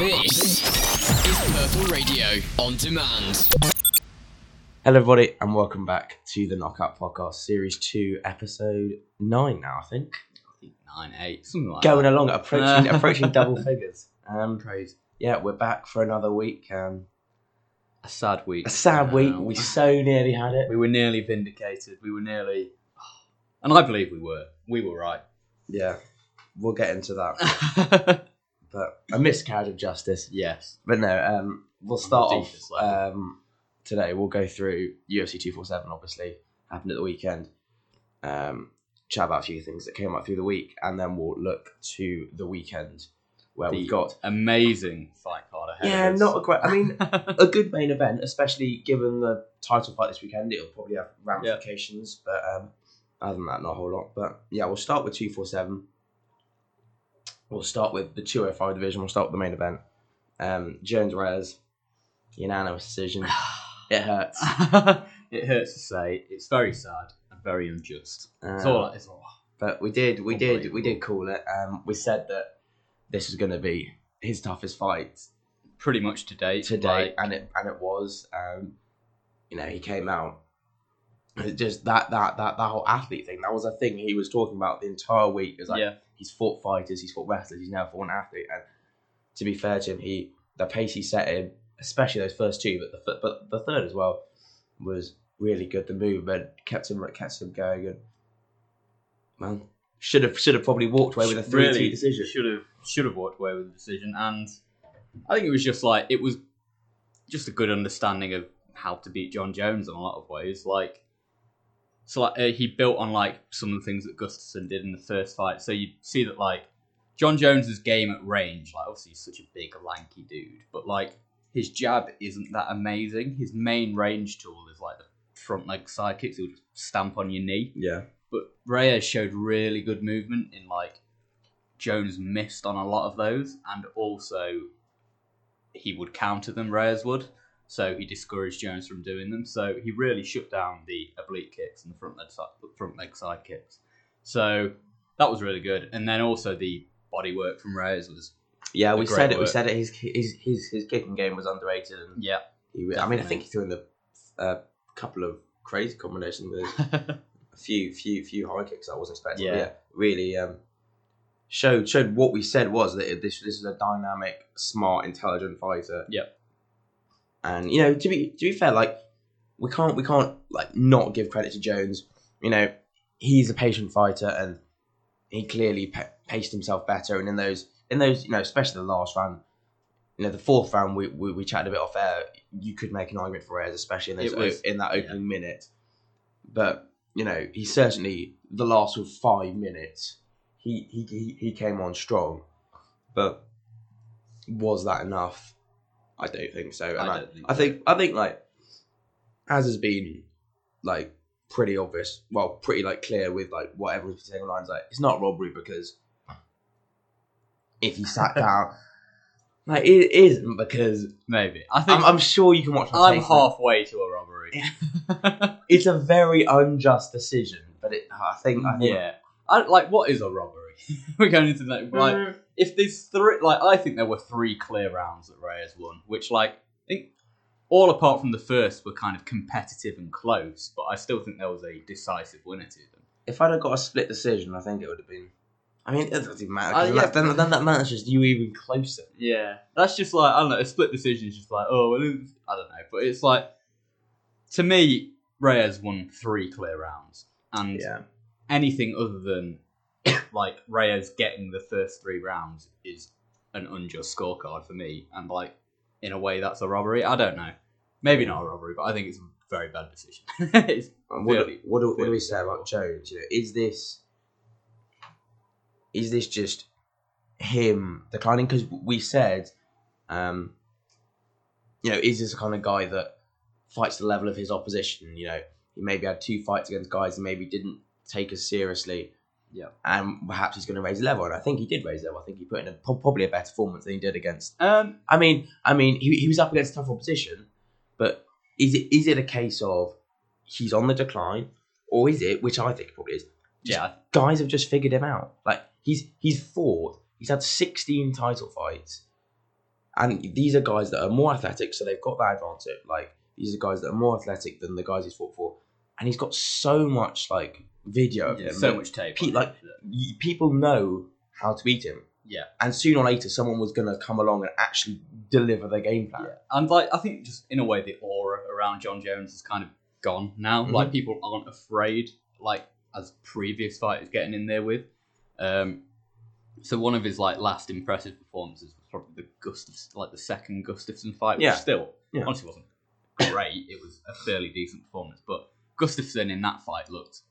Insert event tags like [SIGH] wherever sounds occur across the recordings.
This is Purple Radio on demand. Hello, everybody, and welcome back to the Knockout Podcast, Series 2, Episode 9 now, I think. I think nine, eight, something like Going that. along, approaching approaching [LAUGHS] double figures. Um, Praise. yeah, we're back for another week. Um, A sad week. a sad week. Um, We so nearly had it. we were nearly vindicated. We were nearly, and I believe we were. We were right. Yeah, we'll get into that. [LAUGHS] But a miscarriage of justice. yes. But no, um, we'll start off um, today. We'll go through UFC 247, obviously, happened at the weekend. Um, chat about a few things that came up through the week, and then we'll look to the weekend where The we've got. Amazing fight card ahead. Yeah, not a great. I mean, a [LAUGHS] good main event, especially given the title fight this weekend. It'll probably have ramifications, but um, other than that, not a whole lot. But yeah, we'll start with 247. We'll start with the 205 division. We'll start with the main event. Um, Jones Reyes, unanimous decision. [SIGHS] It hurts. [LAUGHS] it hurts to say. It's very sad and very unjust. It's Um, all. It's all. but we did, we did, we did call it. Um, we said that this was going to be his toughest fight Pretty much to date. today, like- and it and it was. Um, you know, he came out. Just that that that that whole athlete thing. That was a thing he was talking about the entire week. It was like yeah. He's fought fighters, he's fought wrestlers, he's never fought an athlete. And to be fair to him, he the pace he set him, especially those first two, but the but the third as well, was really good. The movement kept him kept him going, and man, should have should have probably walked away with a three two really decision. Should have should have walked away with the decision, and I think it was just like it was just a good understanding of how to beat Jon Jones in a lot of ways. Like, so like uh, he built on like some of the things that Gustafsson did in the first fight. So you see that like Jon Jones's game at range, like obviously he's such a big lanky dude, but like his jab isn't that amazing. His main range tool is like the front leg side kicks. He'll just stamp on your knee. Yeah, But Reyes showed really good movement in like Jones missed on a lot of those, and also he would counter them. Reyes would, so he discouraged Jones from doing them. So he really shut down the oblique kicks and the front leg side, front leg side kicks. So that was really good, and then also the body work from Reyes was yeah. We said it. We said it. His his his his kicking game was underrated, and yeah. he, I mean, I think he threw in the a couple of crazy combinations with [LAUGHS] a few few few high kicks I wasn't expecting. Yeah. Yeah, really um, showed showed what we said was that this this is a dynamic, smart, intelligent fighter. Yep. And you know, to be to be fair, like we can't we can't like not give credit to Jones. You know, he's a patient fighter, and he clearly pa- paced himself better. And in those in those you know, especially the last round. You know, the fourth round we, we, we chatted a bit off air. You could make an argument for Reyes, especially in those was- in that opening minute. But you know, he certainly the last of five minutes, he he, he came on strong. But was that enough? I don't think so. And I I, think I think I think like as has been like pretty obvious, well, pretty like clear with like what everyone's saying lines like it's not robbery because if he sat [LAUGHS] down, like it isn't because Maybe I think I'm, I'm sure you can watch. I'm halfway to a robbery. [LAUGHS] It's a very unjust decision, but it, I think I think yeah. I, like, what is a robbery? [LAUGHS] We're going into that. Like, Mm. if there's three, like, I think there were three clear rounds that Reyes won, which, like, I think all apart from the first were kind of competitive and close, but I still think there was a decisive winner to them. if I'd have got a split decision, I think it would have been. I mean, it doesn't even matter. 'cause Uh, yeah. that, then, then that matters just you even closer. Yeah, that's just like I don't know. A split decision is just like oh, well, it's- I don't know, but it's like to me, Reyes won three clear rounds, and Yeah, anything other than like Reyes getting the first three rounds is an unjust scorecard for me, and like in a way that's a robbery. I don't know, maybe not a robbery, but I think it's a very bad decision. [LAUGHS] What, Fairly- do, what, do, what do we say about Jones? You know, is this is this just him declining? Because we said, um, you know, is this the kind of guy that fights the level of his opposition? You know, he maybe had two fights against guys he maybe didn't take us seriously. Yeah. And perhaps he's going to raise the level, and I think he did raise the level. I think he put in a, probably a better performance than he did against um, I mean, I mean, he, he was up against a tough opposition, but is it is it a case of he's on the decline, or is it, which I think it probably is, yeah, guys have just figured him out? Like he's he's fought, he's had sixteen title fights, And these are guys that are more athletic, so they've got that advantage. Like these are guys that are more athletic than the guys he's fought for, and he's got so much like video of Yeah, him. so much tape. pe- like- y- people know how to beat him. Yeah. And sooner or later, someone was going to come along and actually deliver their game plan. Yeah. And like I think just in a way the aura around Jon Jones is kind of gone now. Mhm. Like people aren't afraid like as previous fighters getting in there with. Um so one of his like last impressive performances was probably the Gustafs like the second Gustafsson fight, which Yeah. still Yeah. honestly wasn't great. it was a fairly decent performance. But Gustafsson in that fight looked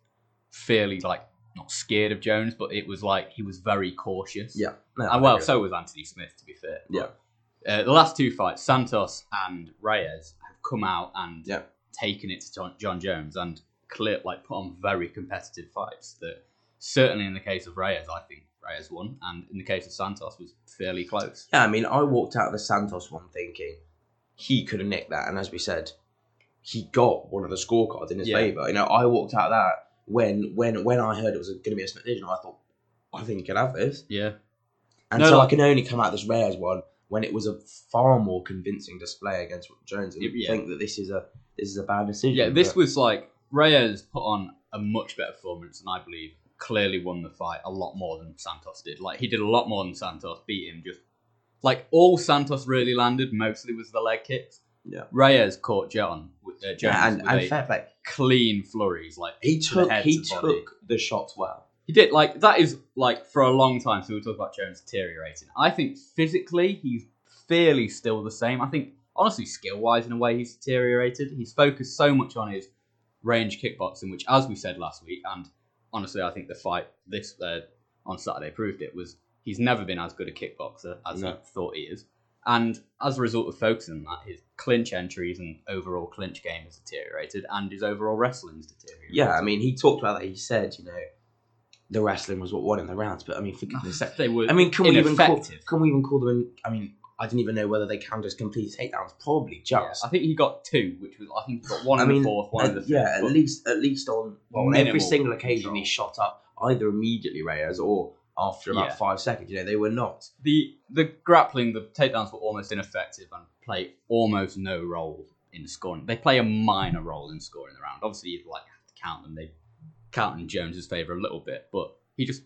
fairly like not scared of Jones, but it was like he was very cautious. Yeah. No, And well, so was Anthony Smith, to be fair. Yeah. Uh, the last two fights, Santos and Reyes have come out and Yeah. taken it to Jon, Jon Jones and clear, like put on very competitive fights. That certainly in the case of Reyes, I think Reyes won, and in the case of Santos was fairly close. Yeah, I mean, I walked out of the Santos one thinking he could have nicked that, and as we said, he got one of the scorecards in his Yeah. favour. You know, I walked out of that when when when I heard it was going to be a split decision. I thought, I think he can have this, Yeah, and No, so like- I can only come out this Reyes one when it was a far more convincing display against Jones, and Yeah. think that this is a this is a bad decision. yeah. This but- was like Reyes put on a much better performance, and I believe clearly won the fight a lot more than Santos did. Like he did a lot more than Santos, beat him just like all Santos really landed mostly was the leg kicks. Yeah. Reyes caught Jon with uh, Jones yeah, and, with and fair play. clean flurries. Like He to the took head he to body. took the shots well. he did. Like that is like for a long time. So we talk about Jones deteriorating. I think physically he's fairly still the same. I think honestly skill wise in a way he's deteriorated. He's focused so much on his range kickboxing, which as we said last week, and honestly I think the fight this uh, on Saturday proved it was he's never been as good a kickboxer as No. he thought he is. And as a result of focusing on that, his clinch entries and overall clinch game has deteriorated, and his overall wrestling's deteriorated. Yeah, I mean, he talked about that. He said, you know, the wrestling was what won in the rounds, but I mean, for [LAUGHS] goodness sake, they were. I mean, can we even call, can we even call them? In, I mean, I didn't even know whether they count as complete takedowns. Probably Yeah, just. I think he got two, which was I think he got one I in mean, the fourth, one in the fifth. yeah, at least at least on well, on every single occasion control. he shot up either immediately Reyes or after about Yeah. five seconds. You know, they were not. the the grappling, the takedowns were almost ineffective and play almost no role in scoring. They play a minor role in scoring the round. Obviously, you'd like have to count them. They count in Jones's favour a little bit, but he just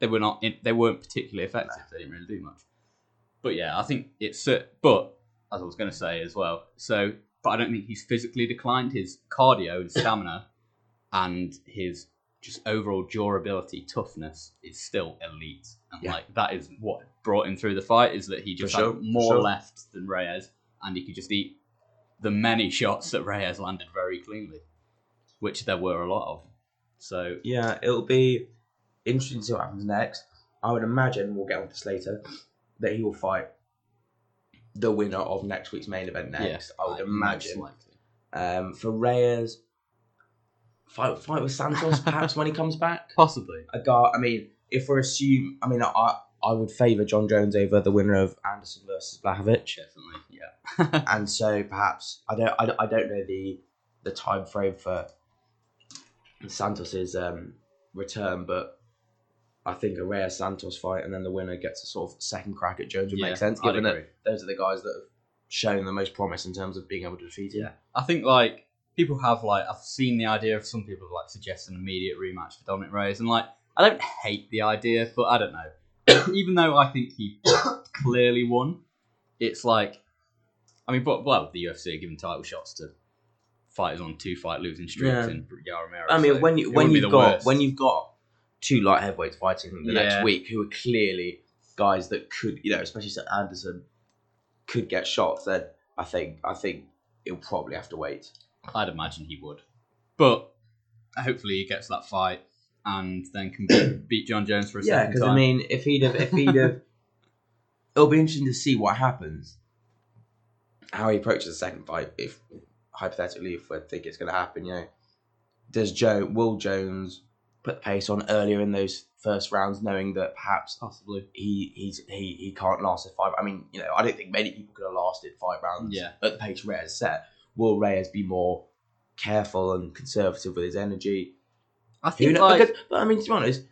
they were not in, they weren't particularly effective. They didn't really do much. But yeah, I think it's but as I was going to say as well. So, but I don't think he's physically declined. His cardio and [COUGHS] stamina and his just overall durability, toughness is still elite. And Yeah. like that is what brought him through the fight is that he just sure, had more sure. left than Reyes and he could just eat the many [LAUGHS] shots that Reyes landed very cleanly, which there were a lot of. So Yeah, it'll be interesting to see what happens next. I would imagine we'll get on this later that he will fight the winner of next week's main event next. yeah, I would like, imagine. Um, for Reyes, fight fight with Santos perhaps when he [LAUGHS] comes back. Possibly. A guy. I mean, if we're assume, I mean, I I would favour Jon Jones over the winner of Anderson versus Blachowicz, Definitely. Yeah. [LAUGHS] and so perhaps I don't I, I don't know the the time frame for Santos's um, return, but. I think a rare Santos fight, and then the winner gets a sort of second crack at Jones would yeah, make sense, I'd given that agree. those are the guys that have shown the most promise in terms of being able to defeat him. Yeah. I think like people have like I've seen the idea of some people like suggest an immediate rematch for Dominick Reyes, and like I don't hate the idea, but I don't know. [COUGHS] Even though I think he [COUGHS] clearly won, it's like I mean, but well, the UFC are giving title shots to fighters on two fight losing streaks Yeah. in Yair I mean, so when you when you've got worst. when you've got two light heavyweights fighting the next week, who are clearly guys that could, you know, especially Anderson, could get shots, then I think I think it'll probably have to wait. I'd imagine he would, but hopefully he gets that fight and then can beat, [COUGHS] beat Jon Jones for a Yeah, second because. I mean, if he'd have, if he'd have, [LAUGHS] it'll be interesting to see what happens, how he approaches the second fight. If hypothetically, if I think it's going to happen, you know, does Joe will Jones put the pace on earlier in those first rounds, knowing that perhaps possibly. he he's he, he can't last a five. I mean, you know, I don't think many people could have lasted five rounds Yeah. at the pace Reyes set. Will Reyes be more careful and conservative with his energy? I think knows? like Because- but I mean, to be honest,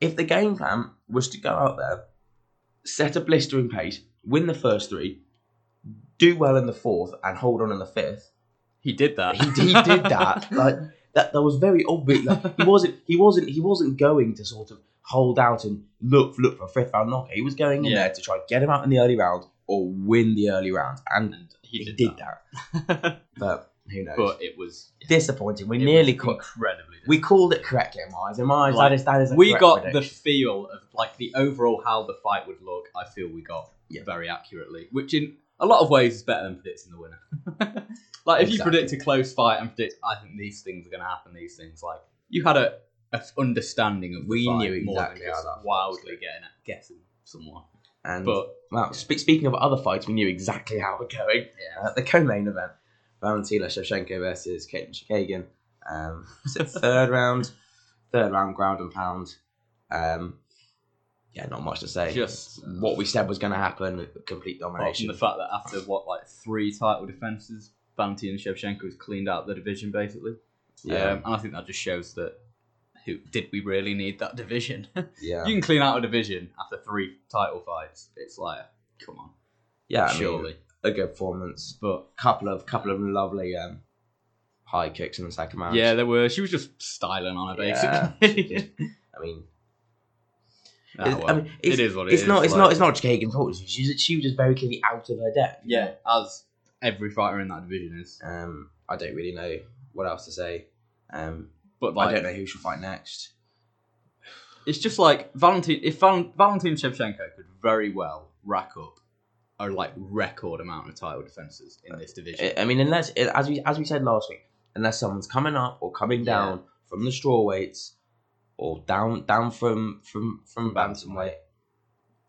if the game plan was to go out there, set a blistering pace, win the first three, do well in the fourth, and hold on in the fifth. He did that. He, he did that. [LAUGHS] Like that. That was very obvious. Like, he wasn't. He wasn't. He wasn't going to sort of hold out and look look for a fifth round knockout. He was going in Yeah. there to try and get him out in the early round or win the early round, and and he, he, did, that. that. [LAUGHS] But who knows? but it was Disappointing. We it nearly caught. incredibly. We called it correctly in my eyes. In my eyes, Like, that is that is. We got the feel of like the overall how the fight would look. I feel we got Yeah. very accurately, which in a lot of ways is better than predicting the winner. [LAUGHS] like if you predict a close fight and predict, I think these things are going to happen. These things, like you had a, a understanding of We knew more exactly than how just wildly getting at guessing someone. And But well, spe- speaking of other fights, we knew exactly how we're going. yeah, Uh, the co-main event: Valentina Shevchenko versus Katlyn Chookagian. Um, was it [LAUGHS] third round, third round ground and pound. Um, yeah, not much to say. Just- what we said was going to happen: complete from domination. the fact that after what like three title defenses, Valentina Shevchenko has cleaned out the division basically. yeah, Um, and I think that just shows that who did we really need that division? [LAUGHS] yeah, you can clean out a division after three title fights. It's like, come on, yeah. I mean, surely. a good performance. But Couple of couple of lovely um, high kicks in the second round. yeah, there were. She was just styling on her Yeah, basically. [LAUGHS] I mean, It's- well, I mean, it's, it is what it it's is, not. It's like- not. It's not Chookagian's fault. She, she was just very clearly out of her depth. yeah, as every fighter in that division is. Um, I don't really know what else to say. Um, But I don't know who she'll fight next. it's just like Valentin. If Val- Valentin Shevchenko could very well rack up a like record amount of title defenses in this division. I mean, unless as we as we said last week, unless someone's coming up or coming Yeah. down from the straw weights or down down from from from bantamweight,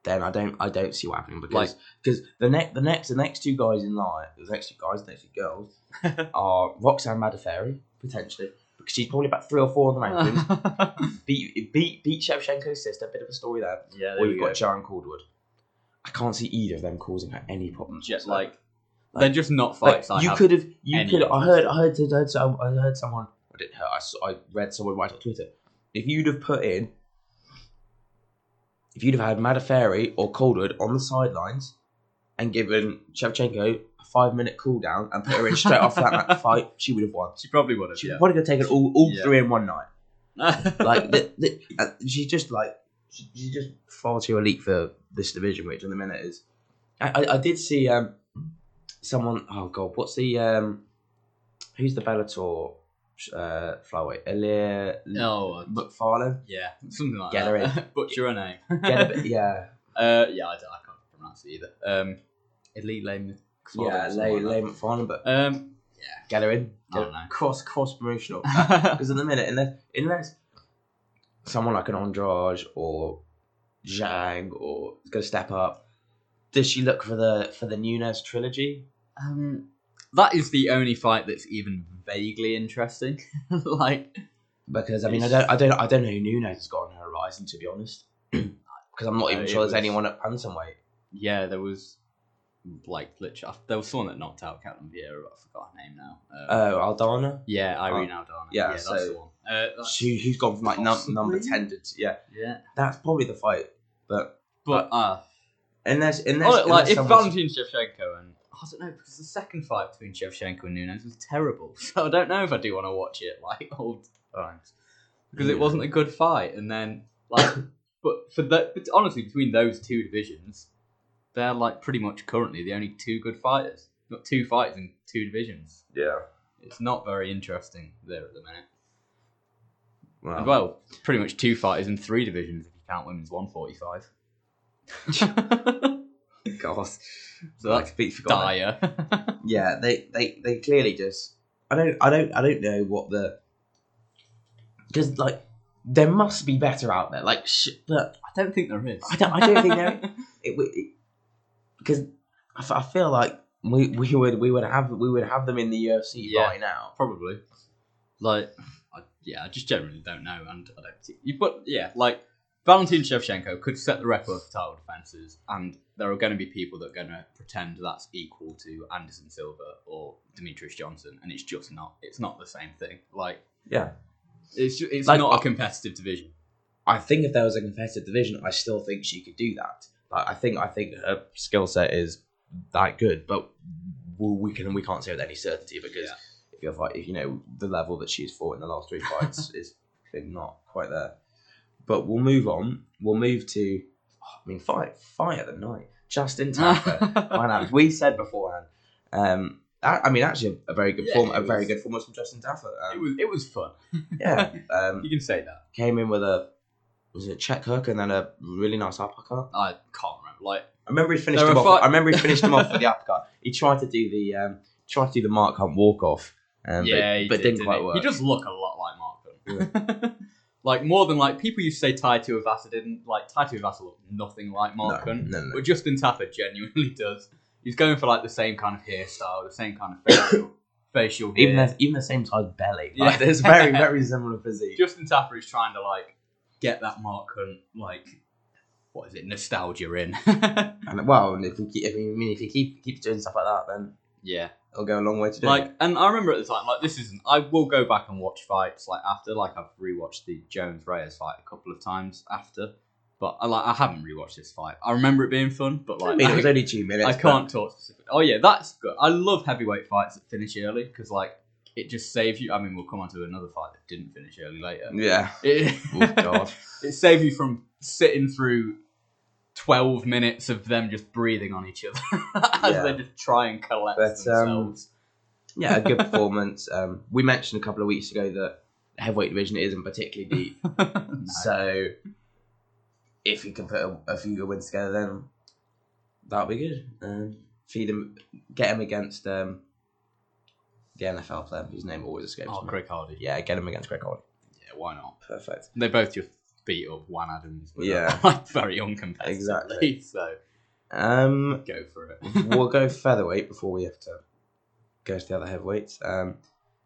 then I don't I don't see what happening because Like- because the next the next the next two guys in line, the next two guys, the next two girls [LAUGHS] are Roxanne Modafferi potentially because she's probably about three or four on the [LAUGHS] rankings. beat beat beat Shevchenko's sister, bit of a story there. yeah, or you've you got go. Sharon Calderwood. I can't see either of them causing her any problems. Just whatsoever. like, they're just not Like, fights. I you could have, you could. I heard. I heard, I heard, I heard someone. I didn't hear. I, saw, I read someone write on Twitter. If you'd have put in, if you'd have had Modafferi or Calderwood on the sidelines and given Shevchenko a five minute cool down and put her in straight off that [LAUGHS] fight, she would have won. She probably would have. She Yeah. probably could have taken all, all Yeah. three in one night. [LAUGHS] like, the, the, uh, she's just like she, she's just far too elite for this division, which in the minute is. I, I, I did see um someone. Oh god, what's the um who's the Bellator uh flyweight? Elia no, uh, McFarlane. yeah, something like Get that. her in. [LAUGHS] Butcher her name. Get a bit, yeah, Uh, yeah, I, I can't pronounce it either. Um, Elite Lane. yeah, Lay Lay McFarlane, but Um, get her in. I don't know. Cross cross promotional [LAUGHS] because in the minute unless unless someone like an Andrade or Zhang or is going to step up, does she look for the for the Nunes trilogy? um, that is the only fight that's even vaguely interesting. [LAUGHS] like, Because I mean, I don't, I don't, I don't know who Nunes has got on her horizon to be honest. [CLEARS THROAT] Because I'm not even sure there's was- anyone at bantamweight. yeah, there was like literally there was someone that knocked out Ketlen Vieira, but I forgot her name now. Um, Oh, Aldana. yeah, Irene Aldana. yeah, that's so- the one. Uh, that's- She, who's gone from like num- number ten to yeah. yeah, That's probably the fight. But but uh, unless unless, Oh, like unless if Valentin Shevchenko and I don't know because the second fight between Shevchenko and Nunes was terrible, [LAUGHS] so I don't know if I do want to watch it like [LAUGHS] old times because it wasn't a good fight. And then like, [COUGHS] but for the but honestly between those two divisions, they're like pretty much currently the only two good fighters. Got two fighters in two divisions. yeah. It's not very interesting there at the minute. Well, well, pretty much two fighters in three divisions if you count women's one forty five. [LAUGHS] God, so that's speak for God. dire. [LAUGHS] yeah, they, they they clearly just I don't I don't I don't know what the because like there must be better out there like sh- but I don't think there is. I don't- I don't think there [LAUGHS] it, it because I, f- I feel like we, we would we would have we would have them in the UFC Yeah. by now Probably. Like, I, yeah, I just generally don't know, and I don't see. You, but yeah, like Valentin Shevchenko could set the record for title defenses, and there are going to be people that are going to pretend that's equal to Anderson Silva or Demetrious Johnson, and it's just not. It's not the same thing. Like, yeah it's ju- it's Like, not a competitive division. I think if there was a competitive division I still think she could do that I think I think her skill set is that good, but we can we can't say with any certainty because Yeah. if you're fight, if you know the level that she's fought in the last three [LAUGHS] fights is not quite there. But we'll move on. We'll move to, I mean, fight fight of the night. Justin [LAUGHS] Tafa. We said beforehand. Um, I, mean, actually, a, very good Yeah, form. it A very was- good performance from Justin Tafa. it Um, was it was fun. yeah. [LAUGHS] Um, You can say that. came in with a was it a check hook and then a really nice uppercut. I can't remember. Like I remember he finished him off. I remember he finished him off with the uppercut. He tried to do the um, tried to do the Mark Hunt walk off. Um, yeah, but, he but did, didn't didn't quite he? work. He does look a lot like Mark Hunt. [LAUGHS] like more than like people used to say Tai Tuivasa didn't like Tai Tuivasa looked nothing like Mark no, Hunt, no, no. but Justin Tafa genuinely [LAUGHS] does. He's going for like the same kind of hairstyle, the same kind of facial [COUGHS] facial even the, even the same size belly. Yeah. Like, there's very [LAUGHS] very similar physique. Justin Tafa is trying to like get that Mark Hunt like what is it nostalgia in. [LAUGHS] And well, and if you keep, if we, I mean if he keep keeps doing stuff like that, then yeah. it'll go a long way to do like it. and I remember at the time like this isn't I will go back and watch fights like after like I've rewatched the Jones Reyes fight a couple of times after but I like I haven't rewatched this fight I remember it being fun but like I mean, it was only two minutes. I can't talk specifically oh yeah that's good I love heavyweight fights that finish early because like it just saves you I mean we'll come on to another fight that didn't finish early later Yeah. it, [LAUGHS] Oh god. it saved you from sitting through 12 minutes of them just breathing on each other [LAUGHS] as Yeah. they just try and collect But, um, themselves yeah, a good [LAUGHS] performance. Um, we mentioned a couple of weeks ago that heavyweight division isn't particularly deep. No. So if you can put a, a few good wins together, then that'll be good. Um, feed him, get him against um, the NFL player whose name always escapes Oh, me. Craig Hardy. Yeah, get him against Greg Hardy. Yeah, why not? Perfect. They both just beat up Juan Adams. but Yeah. [LAUGHS] like very uncompetitively. Exactly. So Um, go for it. [LAUGHS] we'll go featherweight before we have to go to the other heavyweights. Um,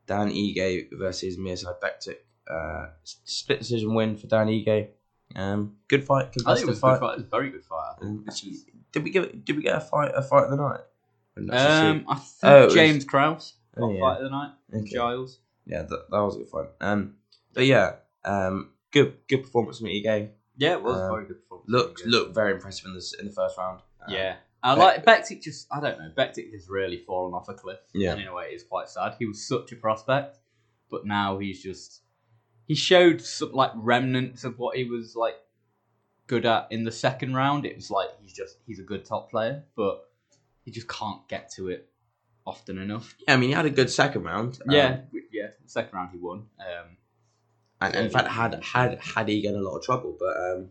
Dan Ige versus Mirsad Bektic. Uh, s- split decision win for Dan Ige. Um, good fight, I think it was a good fight. It was a very good fight. I think. Um, actually, did we give it? Did we get a fight? A fight of the night? Or not? Um, I think Oh, it was- James Krause got Oh, yeah. fight of the night. Okay. Giles. Yeah, that, that was a good fight. Um, but yeah, um, good good performance from Ige. Yeah, it was a Um, very good performance. Looked looked very impressive in the in the first round. Um, Yeah. I like Bektic just I don't know, Bektic has really fallen off a cliff. Yeah. And in a way it's quite sad. He was such a prospect, but now he's just he showed some like remnants of what he was like good at in the second round. It was like he's just he's a good top player, but he just can't get to it often enough. Yeah, I mean, he had a good second round. um, yeah, yeah. Second round he won. Um, and, and in fact had had had he in a lot of trouble, but um,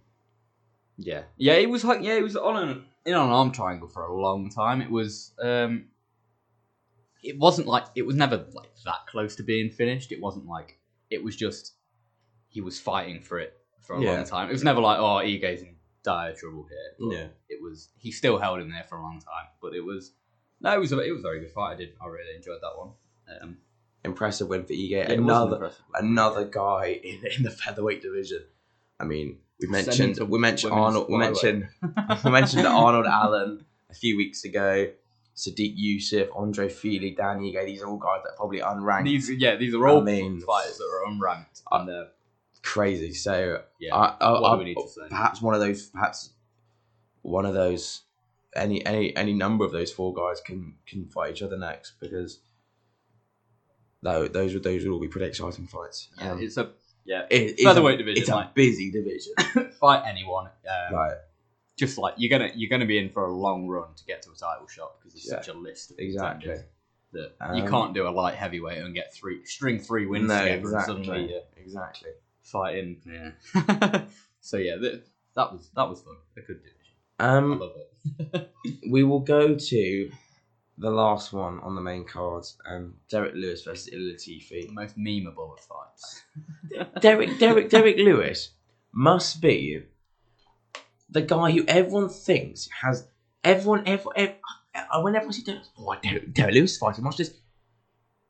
Yeah, yeah, it was like yeah, it was on an in on an arm triangle for a long time. It was um, it wasn't like it was never like that close to being finished. It wasn't like it was just he was fighting for it for a Yeah. long time. It was never like oh, Ige's in dire trouble here. But Yeah. it was he still held him there for a long time. But it was no, it was a, it was a very good fight. I did I really enjoyed that one. Um, impressive win for Ige. yeah, another another guy in, in the featherweight division. I mean, we mentioned we mentioned Arnold. We mentioned [LAUGHS] we mentioned Arnold Allen a few weeks ago. Sodiq Yusuff, Andre Fili, Dan Ige. These are all guys that are probably unranked. These yeah, these are all I mean- fighters that are unranked. And uh, crazy. So yeah, I, I, what I, do we need to say? perhaps one of those, perhaps one of those, any any any number of those four guys can can fight each other next because tho- those would those would all be pretty exciting fights. yeah, Um, it's a yeah. it- it's featherweight a, division, It's a busy division. [LAUGHS] fight anyone. Um, right. Just like you're gonna you're gonna be in for a long run to get to a title shot because there's Yeah. such a list of Exactly. that you Um, can't do a light heavyweight and get three string three wins no, together exactly. and suddenly you're Exactly. fighting. Yeah. [LAUGHS] so yeah, that, that was that was fun. A good division. I Um, [LAUGHS] we will go to the last one on the main cards. Um, Derrick Lewis versus Ilir the most memeable of fights. [LAUGHS] Derrick Derrick Derrick Lewis must be the guy who everyone thinks has everyone everyone, everyone when everyone see Derrick, oh Derrick, Derrick Lewis fighting, watch this.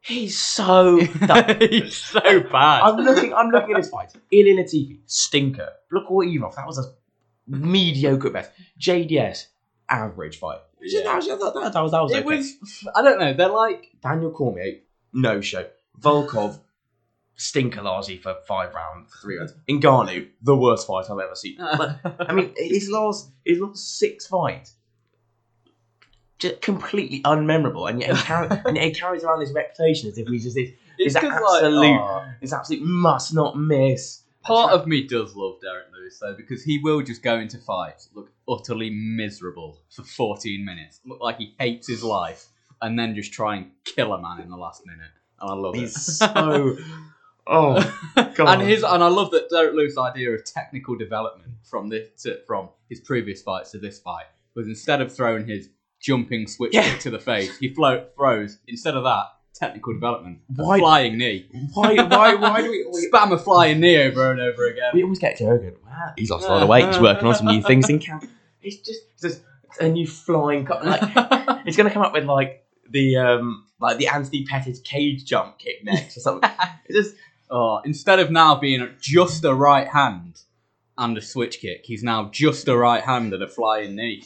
He's so. dumb. [LAUGHS] He's so bad. I'm looking. I'm looking at this fight. Ilir Latifi, stinker. Look what Evolov. That was a mediocre at best. JDS, average fight. Yeah. That was, that, that, that was, that was it was. I don't know. They're like Daniel Cormier, no show. Volkov, stinker largely for five rounds, for three rounds. Ngannou, the worst fight I've ever seen. I mean, [LAUGHS] his last his last six fights, just completely unmemorable, and yet he, carry, [LAUGHS] and yet he carries around this reputation as if he's just this, this absolute, oh, this absolute must not miss. Part of me does love Derrick Lewis though because he will just go into fights, look utterly miserable for 14 minutes, look like he hates his life, and then just try and kill a man in the last minute. And I love He's it. so [LAUGHS] oh God. and his and I love that Derrick Lewis' idea of technical development from this to, from his previous fights to this fight was instead of throwing his jumping switch kick to the face, he float throws instead of that technical development, a Why- flying knee, why why why do we, we [LAUGHS] spam a flying knee over and over again. we always get Joe going, wow, he's lost a lot of weight. He's working on some new things in camp. [LAUGHS] It's just, it's just a new flying. Co- like he's gonna come up with like the um like the Anthony Pettis cage jump kick next or something. [LAUGHS] It's just Oh, instead of now being just a right hand and a switch kick, he's now just a right hand and a flying knee.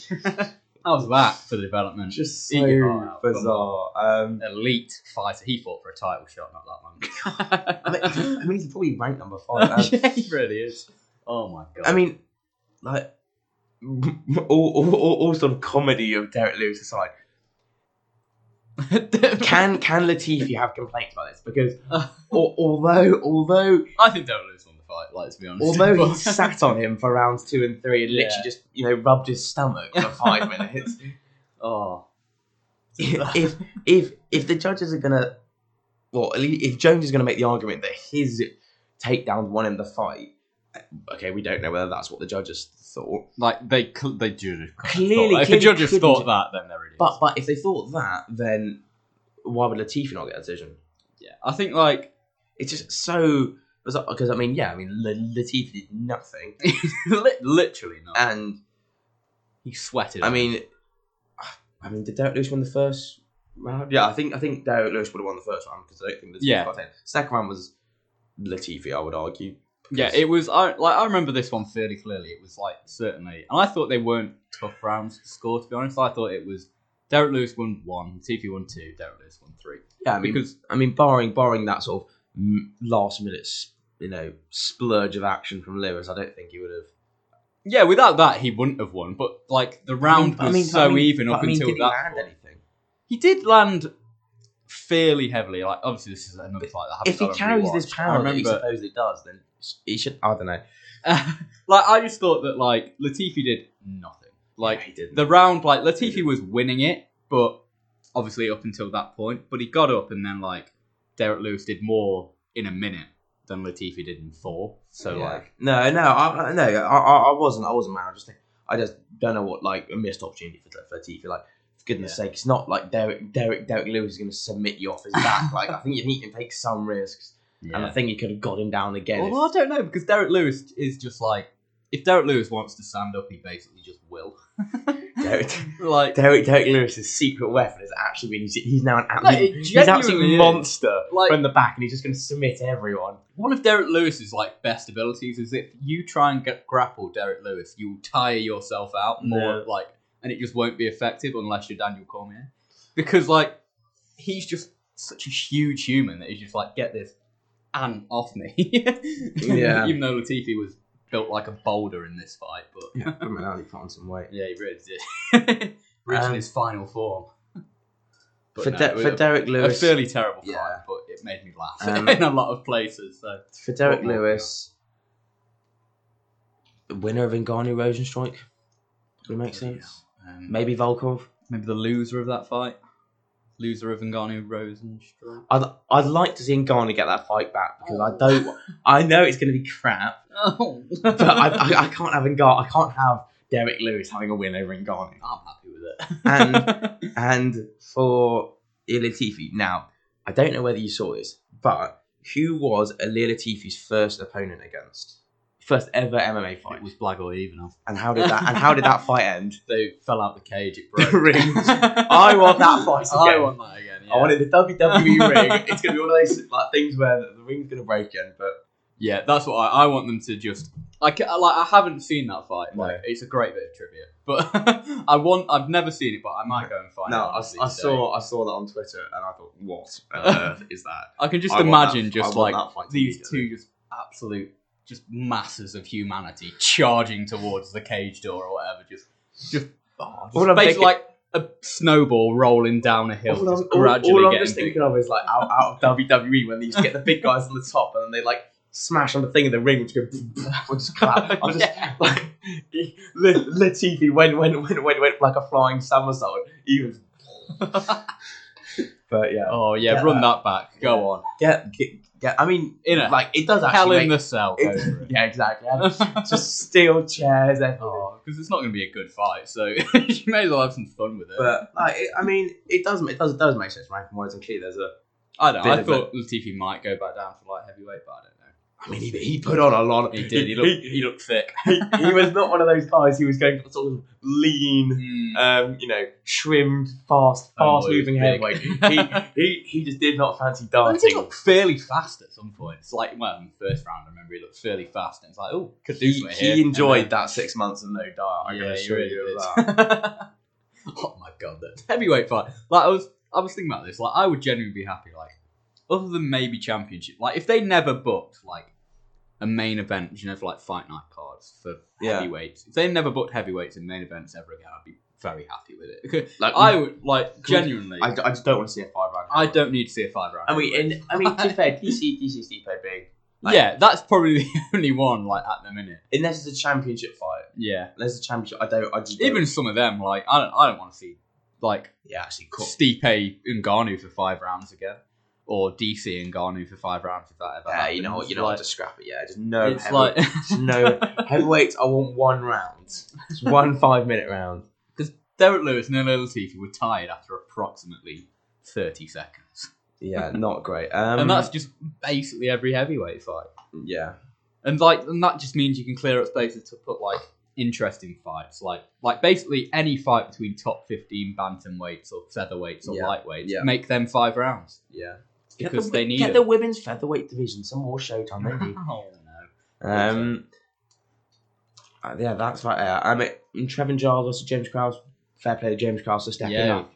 How's that for the development? just so out, bizarre. Um, Elite fighter. He fought for a title shot not that [LAUGHS] I mean, I mean, he's probably ranked number five. [LAUGHS] Um, yeah, he really is. Oh my god. I mean, like [LAUGHS] all, all, all, all sort of comedy of Derrick Lewis aside, can can Latifi have complaints about this? Because al- although although I think Derrick Lewis Like to be honest. although he [LAUGHS] sat on him for rounds two and three and literally Yeah. just you know rubbed his stomach for five [LAUGHS] minutes. oh, if if if the judges are gonna, well, at least if Jones is gonna make the argument that his takedowns won him the fight, okay, we don't know whether that's what the judges thought. like they they judges Clearly- If clearly the judges thought that, then they're idiots. But but if they thought that, then why would Latifi not get a decision? yeah, I think like It's just so because I mean, yeah, I mean Latifi did nothing, [LAUGHS] literally and he sweated. I mean, I mean, did Derrick Lewis win the first round? Yeah, I think I think Derrick Lewis would have won the first round because I don't think Latifi Yeah. got it. Second round was Latifi, I would argue. Yeah, it was. I like. I remember this one fairly clearly. It was like certainly, and I thought they weren't tough rounds to score. To be honest, I thought it was Derrick Lewis won one, Latifi won two, Derrick Lewis won three. yeah, I mean, Because I mean, barring barring that sort of last minute, you know, splurge of action from Lewis, I don't think he would have. yeah, without that he wouldn't have won. But like the round I mean, was but I so mean- even up until did he that. land point. anything? He did land fairly heavily. Like obviously this is another fight that haven't If he carries this power I that he remember. supposedly does, then he should. I don't know. [LAUGHS] like I just thought that like Latifi did nothing. Like Yeah, he didn't. the round, like Latifi was winning it, but obviously up until that point. But he got up and then like Derrick Lewis did more in a minute than Latifi did in four. So Yeah. like no, no, I, no, I, I, wasn't. I wasn't mad. I just think I just don't know what like a missed opportunity for for Latifi. Like, for goodness' Yeah. sake, it's not like Derrick Derrick Derrick Lewis is going to submit you off his back. [LAUGHS] like, I think you need to take some risks, and I think he could have got him down again. if- Well, I don't know because Derrick Lewis is just like if Derrick Lewis wants to stand up, he basically just will. [LAUGHS] Derrick, [LAUGHS] like Derrick Derrick Lewis's secret weapon has actually been he's, he's now an absolute, he's an absolute monster Like- from the back, and he's just going to submit everyone. One of Derrick Lewis's like best abilities is if you try and get grapple Derrick Lewis, you will tire yourself out more Yeah. like and it just won't be effective unless you're Daniel Cormier. Because like he's just such a huge human that he's just like, get this and off me. [LAUGHS] Yeah. Even though Latifi was built like a boulder in this fight, but Yeah, I mean, put on some weight. yeah, he really did. [LAUGHS] Reaching Um, his final form. But For, no, De- for Derrick a Lewis, a fairly terrible fight, Yeah. but it made me laugh Um, [LAUGHS] in a lot of places. So for Derrick? Lewis, the winner of Ngannou Rozenstruik. Would make sense. um, Maybe Volkov. maybe the loser of that fight, loser of Ngannou Rozenstruik. I'd, I'd like to see Ngannou get that fight back because I don't. Oh. I know it's going to be crap, Oh, but I, I, I [LAUGHS] can't have Ngannou. I can't have Derrick Lewis having a win over Ngannou. I'm happy with it. And- [LAUGHS] And for Latifi, now I don't know whether you saw this, but who was Latifi's first opponent against? First ever MMA it fight, was Blagoy Ivanov. and how did that? And how did that fight end? [LAUGHS] They fell out the cage. It [LAUGHS] broke. The ring. [LAUGHS] I want that fight Again. I want that again. Yeah. I wanted the WWE ring. It's gonna be one of those like things where the, the ring's gonna break again, but Yeah, that's what I, I want them to just. I ca- like. I haven't seen that fight. No. Like, it's a great bit of trivia, but I want. I've never seen it, but I might go and find. No, it I, I saw I saw that on Twitter and I thought, what on earth is that? I can just I imagine that- just like that fight to these two just absolute just masses of humanity charging towards the cage door or whatever. Just, just, oh, just basically thinking- like a snowball rolling down a hill, all, just I'm, gradually all I'm just thinking of is like out, out of WWE when they used to get the big guys on the top and then they like smash on the thing in the ring which go just clap. I'm [LAUGHS] just Yeah. like Latifi when went when when went like a flying somersault even. [LAUGHS] but yeah, Oh yeah, Yeah. run that back. Go on. get get, get I mean, In a like it does actually Hell in make, the cell. it- [LAUGHS] yeah, exactly. [LAUGHS] just steel chairs, because oh, it's not going to be a good fight, so [LAUGHS] you may as well have some fun with it. But like, it, I mean, it does it does it does make sense, right? From and clear, there's a. I don't know. I thought Latifi might go back down to light heavyweight, but I don't know. I mean, he, he put on a lot. Of, He did. He [LAUGHS] looked. He looked thick. [LAUGHS] he, he was not one of those guys who was going for sort of lean, Mm. um, you know, trimmed, fast, fast moving big. heavyweight. he, he he just did not fancy Well, he looked fairly fast at some points. Like, well, in the first round, I remember he looked fairly fast, and it's like, oh, could do He, something he enjoyed And that six months of no diet. I then- can Yeah, assure he you really did. that. [LAUGHS] oh my god, that heavyweight fight. Like, I was, I was thinking about this. Like, I would genuinely be happy. Like, other than maybe championship, like if they never booked like a main event, you know, for like fight night cards for Yeah. heavyweights. If they never booked heavyweights in main events ever again, I'd be very happy with it. Like, I would like genuinely. I, I just don't want to see a five round. I don't need to see a five round. I mean, and I mean, to be fair, DC DC Stipe big. like- yeah, that's probably [LAUGHS] the only one like at the minute. Unless it's a championship fight, Yeah, unless it's a championship, I don't. I just don't- even some of them like I don't I don't want to see like yeah, actually, cool. Stipe and Ngannou for five rounds again, or DC and Ngannou for five rounds if that ever. Yeah, happens. you know what? You know like, what? Just scrap it. Yeah, just no. it's heavyweight- like [LAUGHS] just no heavyweights. I want one round. Just one [LAUGHS] five minute round. Because Derrick Lewis and Ella Latifi were tied after approximately thirty seconds, Yeah, [LAUGHS] not great. Um, and that's just basically every heavyweight fight. yeah, And like, and that just means you can clear up spaces to put like interesting fights, like like basically any fight between top fifteen bantamweights or featherweights or Yeah, lightweights. yeah. Make them five rounds yeah. Because get the, they need get it. the women's featherweight division some more showtime. They [LAUGHS] need. Oh no! Um, uh, yeah, that's right. Yeah, I mean, Trevin Giles versus James Krause. Fair play to James Krause for stepping Yeah. up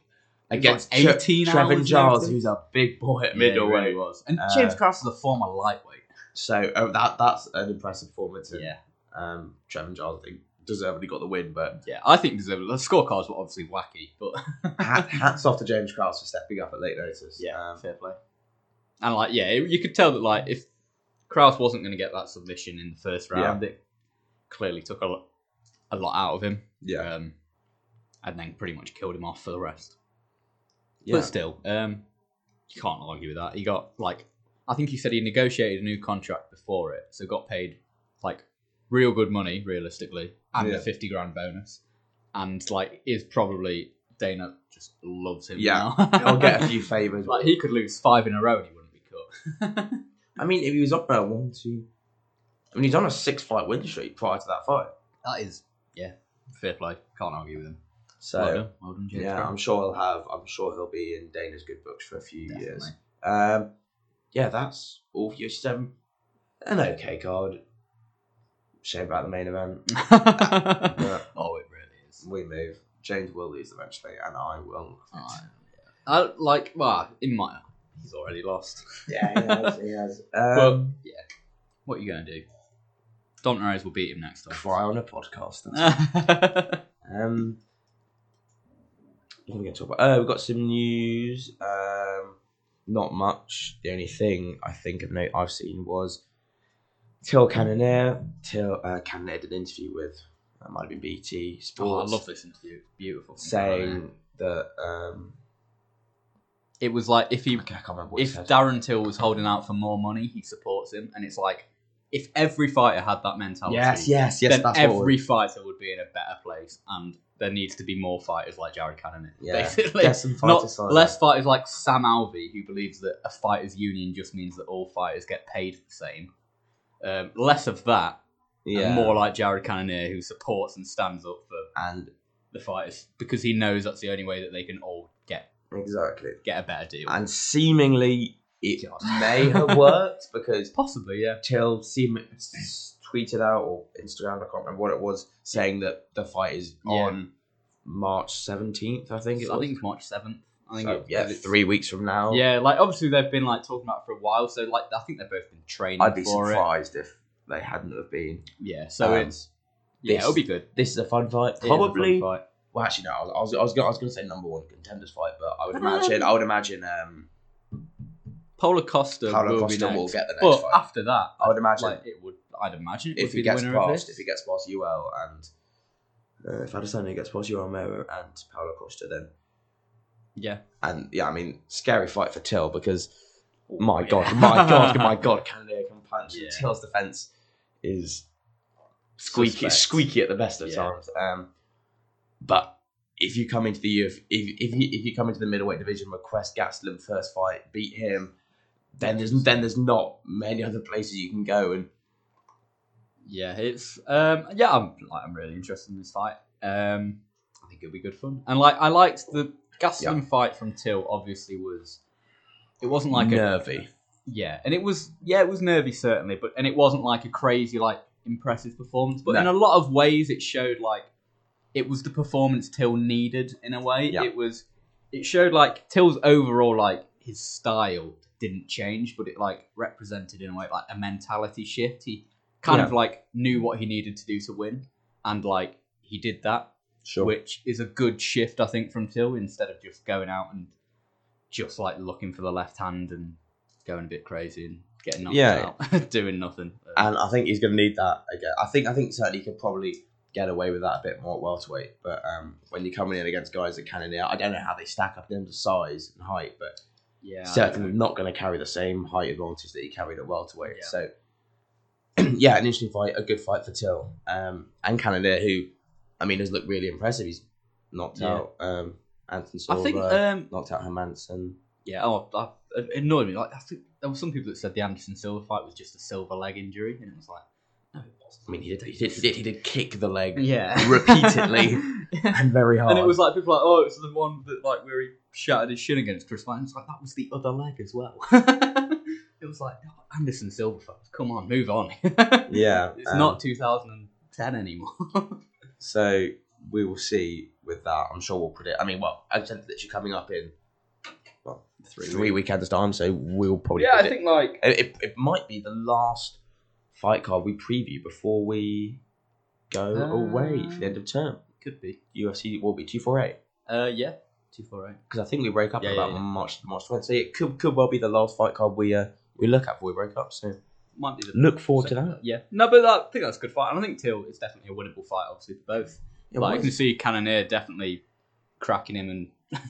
against like 18 Tre- Trevin Giles, who's a big boy at Yeah, middleweight. really was. And Uh, James Krause is a former lightweight. So uh, that that's an impressive performance. and, Yeah, Um, Trevin Giles, I think, deservedly got the win, but yeah. I think deservedly. The scorecards were obviously wacky, but hats off to James Krause for stepping up at late notice. Yeah, Um, fair play. And like, yeah, you could tell that like if Krause wasn't going to get that submission in the first round, it clearly took a lot, a lot out of him. yeah, Um, and then pretty much killed him off for the rest. yeah. But still, um, you can't argue with that. He got like, I think he said he negotiated a new contract before it, so got paid like real good money, realistically, and Yeah. a fifty grand bonus, and like is probably Dana just loves him. Yeah. now. He'll get a [LAUGHS] few favors. Like he could lose five in a row and he cut. [LAUGHS] I mean, if he was on a one, two. I mean, he's on a six-fight win streak prior to that fight. that is, yeah, fair play. Can't argue with him. So well done, well done, James. yeah, Brown. I'm sure he'll have. I'm sure he'll be in Dana's good books for a few years. Um, yeah, that's all for your seven. An okay card. Shame about the main event. [LAUGHS] [LAUGHS] Oh, it really is. we move. James will lose eventually, and I will. Yeah. I like. Well, in my, he's already lost. Yeah, he has. He has. But [LAUGHS] Um, yeah, what are you gonna do? Don Rose will beat him next time. cry on a podcast. [LAUGHS] Um, what are we going to talk about? Oh, we've got some news. Um, not much. The only thing I think of note I've seen was Till Cannonier. Till uh, Cannonier did an interview with, that might have been BT oh, I love this interview. It's beautiful. saying that. Um, it was like if he I can't remember what he if said. Darren Till was holding out for more money, he supports him, and it's like if every fighter had that mentality, Yes, yes, yes. then that's what every we- fighter would be in a better place, and there needs to be more fighters like Jared Cannon. Yeah, basically, get some not fighters like less that. fighters like Sam Alvey, who believes that a fighters' union just means that all fighters get paid the same. Um, less of that, Yeah, and more like Jared Cannonier, who supports and stands up for and the fighters because he knows that's the only way that they can all exactly. get a better deal. And seemingly, it God. may have [LAUGHS] worked because Possibly, yeah. Till seem tweeted out or Instagram, I can't remember what it was, saying that the fight is Yeah. on March seventeenth. I think it I was. think it's March seventh. I think So, it, yeah, three weeks from now. Yeah, like obviously they've been like talking about it for a while, so like I think they've both been training I'd be for surprised if they hadn't have been. Yeah, so Um, it's yeah, this- it'll be good. This is a fun fight. It is a fun Probably. fight. Well, actually, no. I was, I was, I was, gonna, I was going to say number one contenders fight, but I would imagine. I would imagine. Um, Paulo Costa Paulo will Costa be next. will get the next but fight. after that, I would imagine like it would. I'd imagine it if would he be gets the winner of past, this. if he gets past Yoel and uh, if Adesanya gets past Yoel Romero and Paulo Costa, then yeah, and yeah, I mean, scary fight for Till because my Yeah. god, my god, [LAUGHS] my god, Canada can punch. Yeah. Till's defense is squeaky, Suspect. squeaky at the best of Yeah. times. Um, but if you come into the UF, if if you, if you come into the middleweight division, request Gastelum first fight, beat him, then there's then there's not many other places you can go and yeah, it's um, yeah, I'm like I'm really interested in this fight. Um, I think it'll be good fun, and like I liked the Gastelum fight from Till. Obviously, was it wasn't like a nervy. Yeah, and it was yeah, it was nervy certainly, but and it wasn't like a crazy like impressive performance, but No. in a lot of ways it showed like it was the performance Till needed in a way. Yeah. It was it showed like Till's overall like his style didn't change, but it like represented in a way like a mentality shift. He kind Yeah. of like knew what he needed to do to win, and like he did that Sure. which is a good shift, I think, from Till instead of just going out and just like looking for the left hand and going a bit crazy and getting knocked Yeah. out, [LAUGHS] doing nothing. and I think he's going to need that again. I think I think certainly he could probably get away with that a bit more at welterweight. But um, when you're coming in against guys that can in the I don't know how they stack up in terms of size and height, but yeah, certainly not going to carry the same height advantage that he carried at welterweight. Yeah. So [CLEARS THROAT] yeah, an interesting fight, a good fight for Till um, and Cannonier, who I mean has looked really impressive. He's knocked Yeah. out um, Anthony I think um, knocked out Hermansson. yeah. Oh, I, it annoyed me. Like I think there were some people that said the Anderson Silva fight was just a Silva leg injury, and it was like, no, it wasn't. I mean, he did, he did, he did, he did kick the leg yeah, [LAUGHS] repeatedly. and very hard. And it was like people were like, oh, it's the one that like where he shattered his shin against Chris Vine. It's like that was the other leg as well. [LAUGHS] it was like oh, Anderson Silva, come on, move on. [LAUGHS] yeah, it's um, not 2010 anymore. So we will see with that. I'm sure we'll predict. I mean, well, I said literally coming up in well Three three, weekends time, so we'll probably. yeah, I predict- think like it, it, it might be the last fight card we preview before we go Uh, away for the end of term. could be. UFC will be two four eight Uh, yeah, two four eight. because I think we break up Yeah, in yeah, about yeah. March March 20. So it could could well be the last fight card we uh we look at before we break up. So Might be look forward to that. Yeah, no, but I think that's a good fight. And I think Till is definitely a winnable fight, obviously for both. It like I can see Cannonier definitely cracking him and [LAUGHS]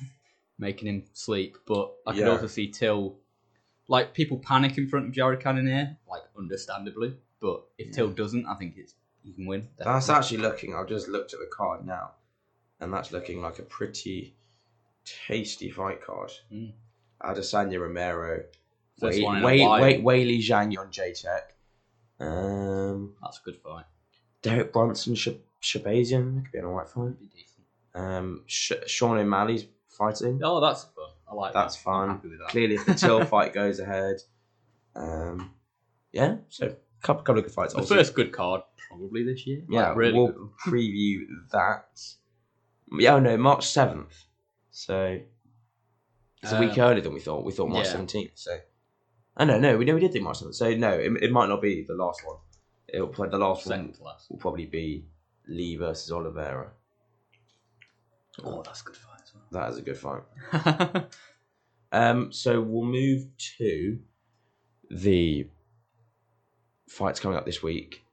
making him sleep, but I could also see Till like people panic in front of Jared Cannonier, like understandably. But if Till doesn't, I think it's he can win. That's actually looking. I've just looked at the card now, and that's looking like a pretty tasty fight card. Mm. Adesanya Romero, First Wei one in a Wei. Wei Zhang on Jacek, um, That's a good fight. Derek Brunson Sh- Shahbazyan could be an alright fight. Be decent. Um, Sh- Sean O'Malley's fighting. Oh, that's fun. I like That's that. Fun. happy with that. Clearly, if the Till [LAUGHS] fight goes ahead, um, yeah. So couple couple of good fights. The first good card probably this year. Yeah, Like, really we'll good. preview that. Yeah, oh no, March seventh. So it's a week Uh, earlier than we thought. We thought March yeah. seventeenth. So I know, no, we know we did think March seventh. So no, it, it might not be the last one. It'll play the last one. second last. Will probably be Lee versus Oliveira. Oh, that's a good fight as That is a good fight. [LAUGHS] Um, so we'll move to the fights coming up this week.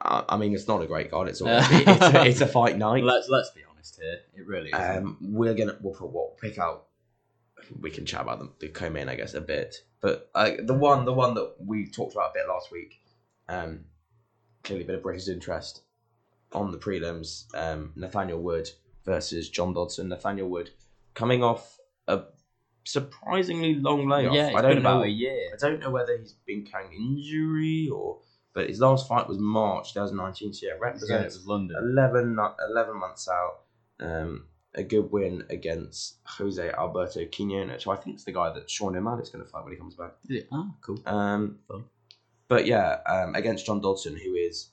I, I mean, it's not a great card. It's, all, it's, a, it's a [LAUGHS] fight night. let's let's be honest here. It really is. Um, we're gonna we'll, put, we'll pick out. We can chat about the, the co-main, I guess, a bit. But uh, the one the one that we talked about a bit last week, um, clearly a bit of British interest on the prelims. Um, Nathaniel Wood versus John Dodson. Nathaniel Wood coming off a surprisingly long layoff. yeah, I don't know. about a year. I don't know whether he's been carrying injury or, but his last fight was March 2019. So yeah, Yeah, represents was London. 11, 11 months out. Um, a good win against Jose Alberto Quinones, who I think is the guy that Sean O'Malley is going to fight when he comes back. Yeah. Ah, cool. Um, Fun. but yeah, um, against John Dodson, who is,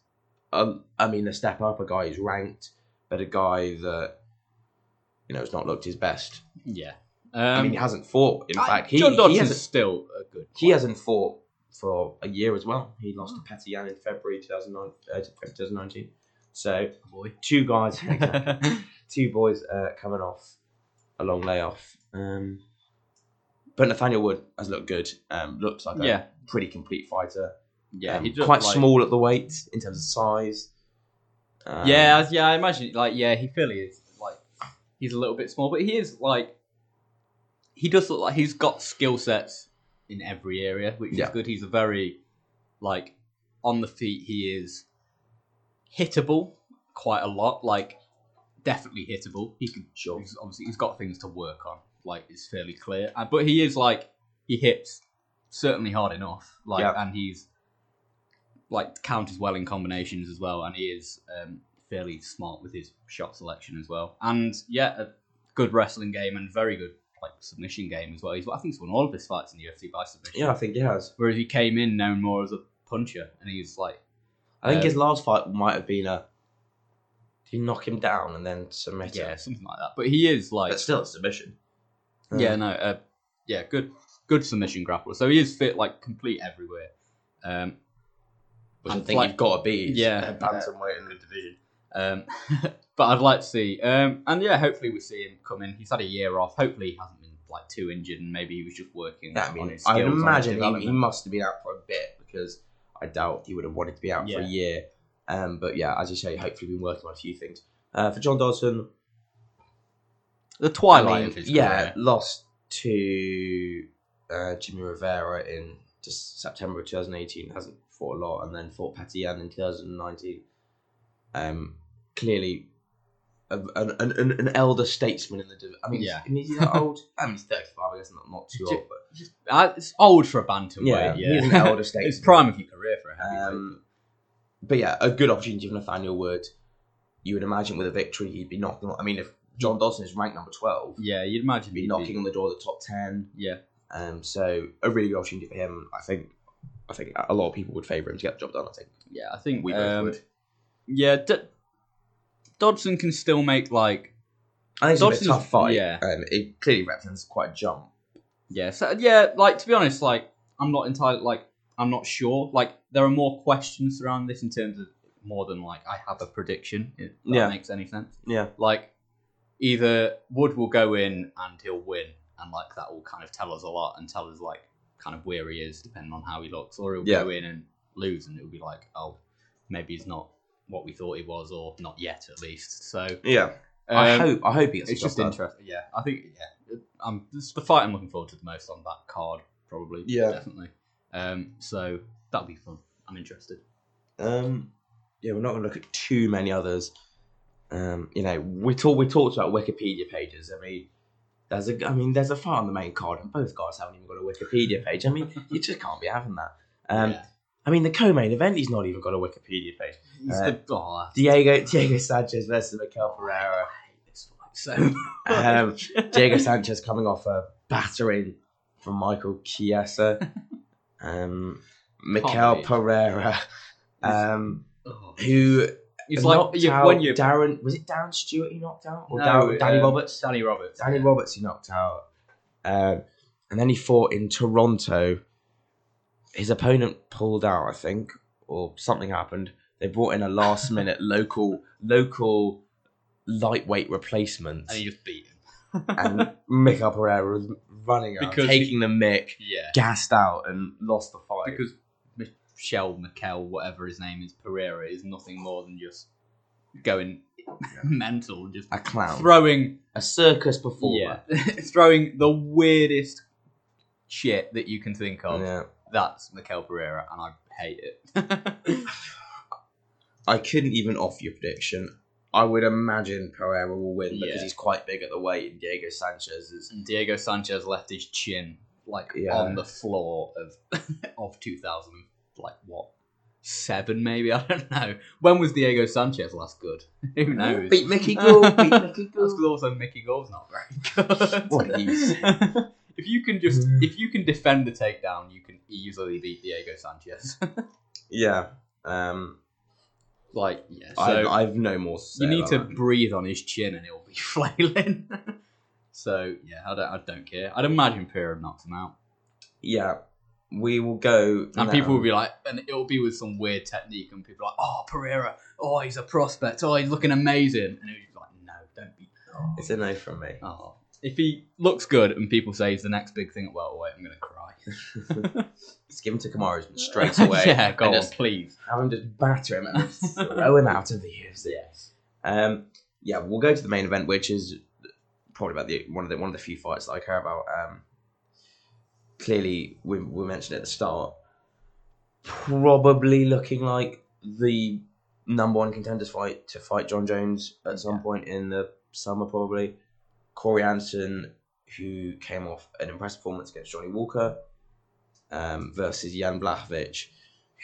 um, I mean, a step up, a guy who's ranked, but a guy that, you know, has not looked his best. Yeah. Um, I mean, he hasn't fought. In I- fact, he, John Dodson's still a good. he hasn't fought for a year as well. He lost to Petr Yan in February 2009, uh, 2019. So, boy. two guys, [LAUGHS] two boys uh, coming off a long layoff. Um, but Nathaniel Wood has looked good. Um, looks like a Yeah. pretty complete fighter. yeah, Um, quite like- small at the weight in terms of size. Um, yeah, yeah, I imagine like yeah, he clearly is like he's a little bit small, but he is like he does look like he's got skill sets in every area, which Yeah. is good. He's a very like on the feet. He is hittable quite a lot. Like definitely hittable. He can Sure. he's obviously he's got things to work on. Like it's fairly clear, uh, but he is like he hits certainly hard enough. Like Yeah. and he's like counters well in combinations as well, and he is um, fairly smart with his shot selection as well. And yeah, a good wrestling game and very good like submission game as well. He's I think he's won all of his fights in the UFC by submission. Yeah, I think he has. Whereas he came in known more as a puncher, and he's like I think Um, his last fight might have been a. He knock him down and then submit yeah him? something like that. But he is like But still a submission. Yeah, Um, no, uh, yeah, good, good submission grappler. So he is fit, like complete everywhere. Um, Which I think like- you've got to be. Yeah. a bantamweight in the division. um, [LAUGHS] but I'd like to see, um, and yeah, hopefully we see him come in. He's had a year off. Hopefully he hasn't been like too injured, and maybe he was just working Yeah, I on his I skills. his imagine he, he must have been out for a bit because I doubt he would have wanted to be out for a year. Um, but yeah, as you say, hopefully been working on a few things. Uh, for John Dodson, the twilight I mean, yeah, career. lost to uh, Jimmy Rivera in just September of 2018. Hasn't fought a lot, and then fought Petr Yan in 2019. Um, clearly, a, an, an, an elder statesman in the division. I mean, Yeah. I mean, is he that old? [LAUGHS] I mean, he's 35. I guess not not too old, but Uh, it's old for a bantamweight. yeah, Yeah, he's an elder [LAUGHS] statesman. it's prime of your career for a heavyweight. Um, but yeah, a good opportunity for Nathaniel Wood. You would imagine with a victory, he'd be knocking. on- I mean, if John Dodson is ranked number 12, yeah, you'd imagine he'd be knocking on the door of the top 10. Yeah, Um, so a really good opportunity for him. I think. I think a lot of people would favour him to get the job done. I think yeah. I think we both um, would. Yeah, D- Dodson can still make like I think it's a Dodson's- tough fight. yeah. Um, it clearly represents quite a jump. Yeah, so yeah, like to be honest, like I'm not entirely like I'm not sure. Like there are more questions around this in terms of more than like I have a prediction. If that Yeah. makes any sense. Yeah, Like either Wood will go in and he'll win, and like that will kind of tell us a lot and tell us like kind of where he is depending on how he looks, or he'll Yeah. go in and lose, and it'll be like, oh, maybe he's not what we thought he was, or not yet at least. So yeah. I um, hope. I hope he gets it's just done. interesting. Yeah, I think yeah, it- um, it's the fight I'm looking forward to the most on that card, probably. Yeah. definitely. Um, so that'll be fun. I'm interested. Um, yeah, we're not going to look at too many others. Um, you know, we talk we talked about Wikipedia pages. I mean, there's a I mean, there's a fight on the main card, and both guys haven't even got a Wikipedia page. I mean, [LAUGHS] you just can't be having that. Um, yeah. I mean, the co-main event, he's not even got a Wikipedia page. He's uh, the, oh, Diego Diego Sanchez versus Mikel Pereira. I hate this fight so Um. Diego Sanchez coming off a battering from Michael Chiesa. Um, Mikel Pereira, um, Oh. who He's like knocked you, out when you Darren. Was it Darren Stewart he knocked out, or No, Darren, Danny um, Roberts? Danny Roberts. Danny yeah. Roberts he knocked out, um, and then he fought in Toronto. His opponent pulled out, I think, or something happened. They brought in a last [LAUGHS] minute local local lightweight replacement, and he just beat him. and Mikel Pereira was running out, Because taking the mick, yeah, gassed out, and lost the fight. because Michelle Mikel, whatever his name is, Pereira is nothing more than just going [LAUGHS] mental, just a clown, throwing a circus performer. yeah, [LAUGHS] throwing the weirdest shit that you can think of. yeah. That's Mikel Pereira, and I hate it. [LAUGHS] I couldn't even offer you a prediction. I would imagine Pereira will win because Yeah. he's quite big at the weight, and Diego Sanchez is. and Diego Sanchez left his chin like Yeah. on the floor of [LAUGHS] of 2000, like what seven, maybe. [LAUGHS] I don't know. When was Diego Sanchez last good? Who knows? Beat Mickey Gall. Beat Mickey That's Gall. also Mickey Gall's not very good. Well, he's- if you can just Mm. if you can defend the takedown, you can easily beat Diego Sanchez. [LAUGHS] Yeah. Um, like yeah, so I've, I've no more. You need to that. breathe on his chin and it'll be [LAUGHS] flailing. so yeah, I don't I don't care. I'd imagine Pira knocks him out, Yeah. We will go. and now. people will be like, and it'll be with some weird technique, and people are like, oh Pereira, oh he's a prospect, oh he's looking amazing, and he's like, no, don't be. Oh. It's a no from me. Oh. If he looks good and people say he's the next big thing at welterweight, I'm gonna cry. [LAUGHS] Just give him to Kamaru [LAUGHS] straight away. yeah, go and on, Just please. have him just batter him and throw him out of the UFC. Yes. Um, yeah, we'll go to the main event, which is probably about the one of the one of the few fights that I care about. Um, clearly, we, we mentioned at the start, probably looking like the number one contenders fight to fight Jon Jones at some Yeah. point in the summer, probably. Corey Anderson, who came off an impressive performance against Johnny Walker, um, versus Jan Blachowicz,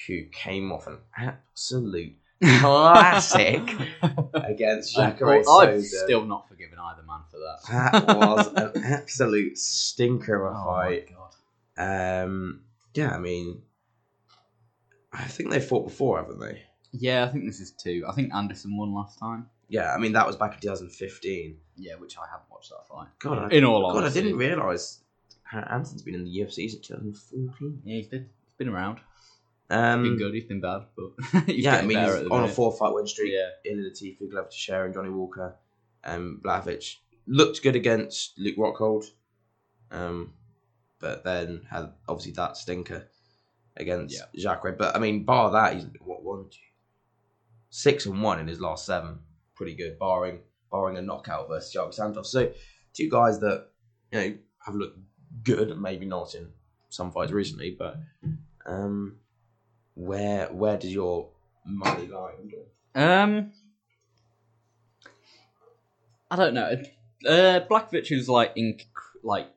who came off an absolute classic [LAUGHS] against Jacare I've, I've still not forgiven either man for that. That was an absolute stinker of a [LAUGHS] Oh fight. my god. Um, yeah, I mean, I think they fought before, haven't they? Yeah, I think this is two. I think Anderson won last time. Yeah, I mean that was back in 2015. Yeah, which I haven't watched that fight. God, I, In all God, I didn't realise Anson's been in the UFC since 2014. Yeah, he's been he's been around. Um, been good. He's been bad, but [LAUGHS] he's yeah, I mean he's at the on a four fight win streak. Yeah, Ilir Latifi, Glover Teixeira, and Johnny Walker. Um, Blachowicz looked good against Luke Rockhold, um, but then had obviously that stinker against Jacare. But I mean, bar that, he's what one, two, six and one in his last seven. Pretty good, barring barring a knockout versus Thiago Santos. So two guys that you know have looked good, maybe not in some fights recently, but um, where where does your money lie? Um, I don't know. Uh, Blachowicz has like inc- like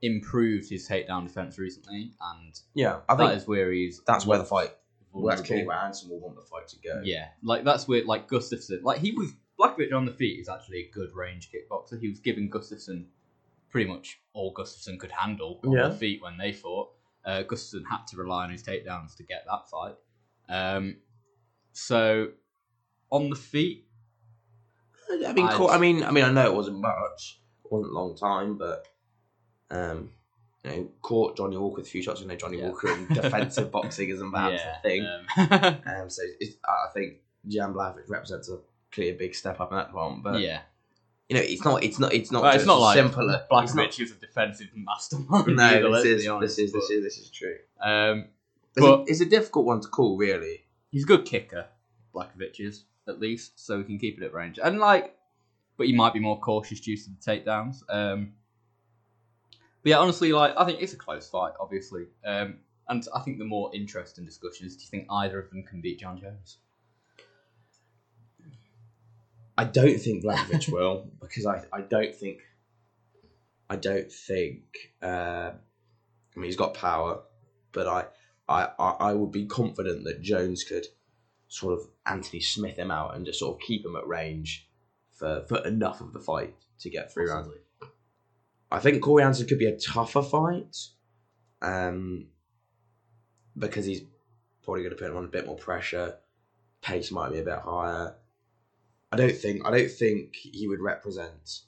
improved his takedown defense recently, and Yeah, I think that is where he's that's where the fight. Well, that's clearly where Anson will want the fight to go. Yeah, like that's where like Gustafsson, like he was Blachowicz on the feet is actually a good range kickboxer. He was giving Gustafsson pretty much all Gustafsson could handle on Yeah. the feet when they fought. Uh, Gustafsson had to rely on his takedowns to get that fight. Um, so on the feet, I mean, cool. I mean, I mean, I know it wasn't much, it wasn't a long time, but um, you know, caught Johnny Walker with a few shots. You know, Johnny Yeah. Walker in [LAUGHS] defensive boxing isn't perhaps yeah, a thing. um, [LAUGHS] Um, so it's, I think Jan Blachowicz represents a clear big step up in that one. But yeah, you know, it's not, it's not, it's not. Well, it's not like simple. it's Blachowicz is a defensive mastermind. [LAUGHS] No, either, this is, honest, this is this is this is true. Um, It's, But- a, it's a difficult one to call, really. he's a good kicker, Blachowicz is at least, so we can keep it at range. And like, but he might be more cautious due to the takedowns. Um, but yeah, honestly, like I think it's a close fight, obviously. Um, and I think the more interesting discussion is: Do you think either of them can beat Jon Jones? I don't think Blachowicz will [LAUGHS] because I, I don't think I don't think uh, I mean he's got power, but I, I I I would be confident that Jones could sort of Anthony Smith him out and just sort of keep him at range for, for enough of the fight to get three rounds. I think Corey Anderson could be a tougher fight, um, because he's probably going to put him on a bit more pressure. Pace might be a bit higher. I don't think I don't think he would represent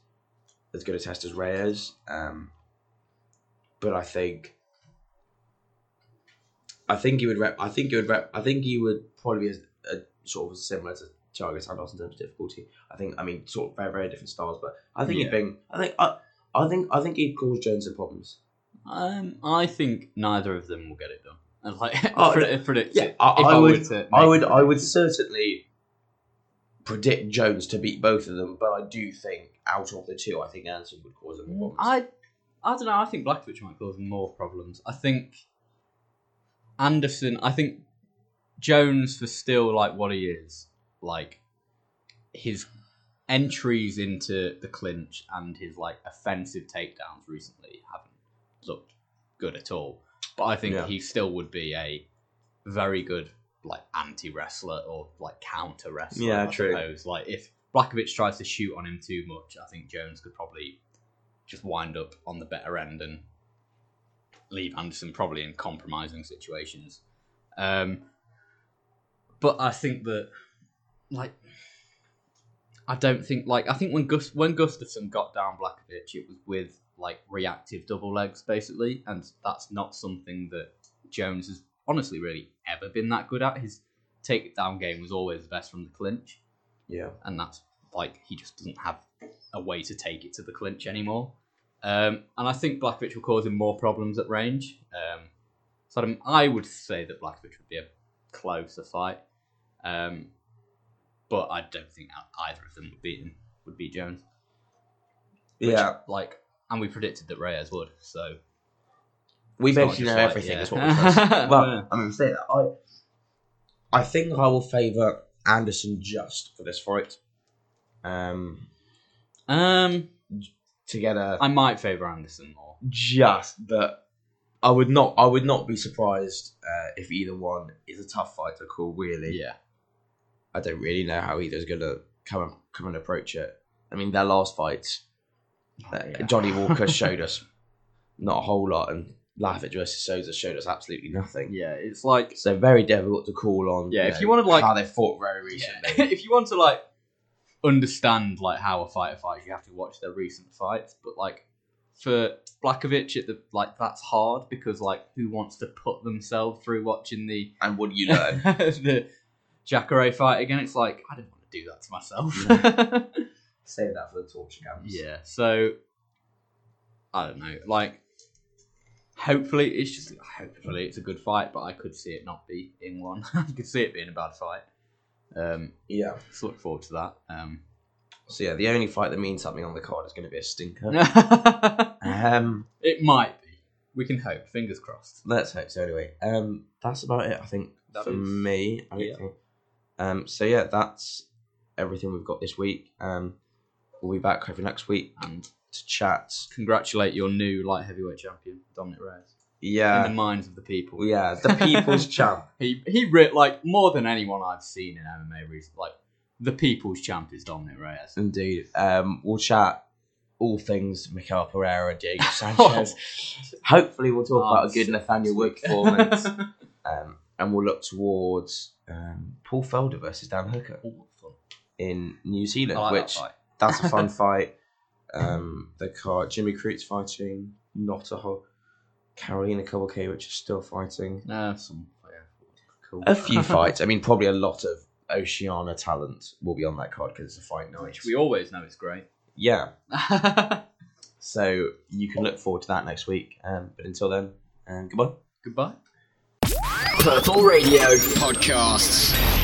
as good a test as Reyes, um, but I think I think he would rep. I think he would rep. I think he would probably be a, a sort of similar to Thiago Santos in terms of difficulty. I think. I mean, sort of very very different styles, but I think he'd Yeah. bring. I think. I, I think. I think he'd cause Jones some problems. Um, I think neither of them will get it done. Like, [LAUGHS] Oh, predict, predict yeah, it. I- I I, would- I would. I would certainly predict Jones to beat both of them, but I do think out of the two, I think Anderson would cause them mm, more problems. I, I don't know. I think Blachowicz might cause them more problems. I think Anderson. I think Jones for still like what he is, like his entries into the clinch and his like offensive takedowns recently haven't looked good at all. But I think Yeah. he still would be a very good like anti wrestler or like counter wrestler. Yeah, I true. Suppose. Like if Blachowicz tries to shoot on him too much, I think Jones could probably just wind up on the better end and leave Anderson probably in compromising situations. Um, but I think that, like, I don't think like I think when Gus when Gustafsson got down Blachowicz, it was with like reactive double legs basically, and that's not something that Jones has honestly really ever been that good at. His takedown game was always the best from the clinch, Yeah. and that's like he just doesn't have a way to take it to the clinch anymore. Um, and I think Blachowicz will cause him more problems at range. Um, so I would say that Blachowicz would be a closer fight, um, but I don't think either of them would beat him. Would beat Jones. Which, Yeah. like, and we predicted that Reyes would. So We It's not basically just know like, everything. yeah. Is what we trust. [LAUGHS] Well, Yeah. I mean, say that I, I think I will favour Anderson just for this fight. Um, um, to get a I might favour Anderson more. just, but I would not. I would not be surprised uh, if either one is a tough fight to call. Really, Yeah, I don't really know how either's gonna come and, come and approach it. I mean, their last fight, uh, Oh, Yeah. Johnny Walker [LAUGHS] showed us not a whole lot, and Lavic versus Souza showed us absolutely nothing. yeah. It's like So very difficult to call on. Yeah, if know, you to like- how they fought very Yeah. recently. [LAUGHS] if you want to like understand like how a fighter fights, you have to watch their recent fights. But like for Blachowicz, it the, like that's hard because like who wants to put themselves through watching the and what do you know [LAUGHS] the Jacare fight again? It's like I don't want to do that to myself. [LAUGHS] Save that for the torture camps. yeah, so I don't know. Like hopefully it's just hopefully it's a good fight, but I could see it not be in one. [LAUGHS] I could see it being a bad fight. Um, Yeah. so look forward to that. Um, So yeah, the only fight that means something on the card is going to be a stinker. [LAUGHS] it um, might be. We can hope. Fingers crossed. let's hope so. Anyway, um, that's about it. I think That for is- me. I yeah. think. Um, so yeah, that's everything we've got this week. Um, we'll be back over next week And to chat. congratulate your new light heavyweight champion, Dominick Reyes. Yeah. In the minds of the people. yeah, the people's [LAUGHS] champ. He he re- like more than anyone I've seen in MMA recently. Like the people's champ is Dominick Reyes. Indeed. Um, we'll chat all things Miguel Pereira, Diego [LAUGHS] Sanchez. Hopefully, we'll talk about a good Nathaniel Wood performance. [LAUGHS] um, and we'll look towards um, Paul Felder versus Dan Hooker in New Zealand, like which fight. that's a fun fight. Um, the card Jimmy Crute's fighting, not a whole Carolina Cavalcante, is still fighting. No, some yeah, cool. A few fights. I mean, probably a lot of Oceania talent will be on that card because it's a fight night. which we always know is great. Yeah, [LAUGHS] so you can look forward to that next week. Um, but until then, um, goodbye. Goodbye. Purple Radio Podcasts.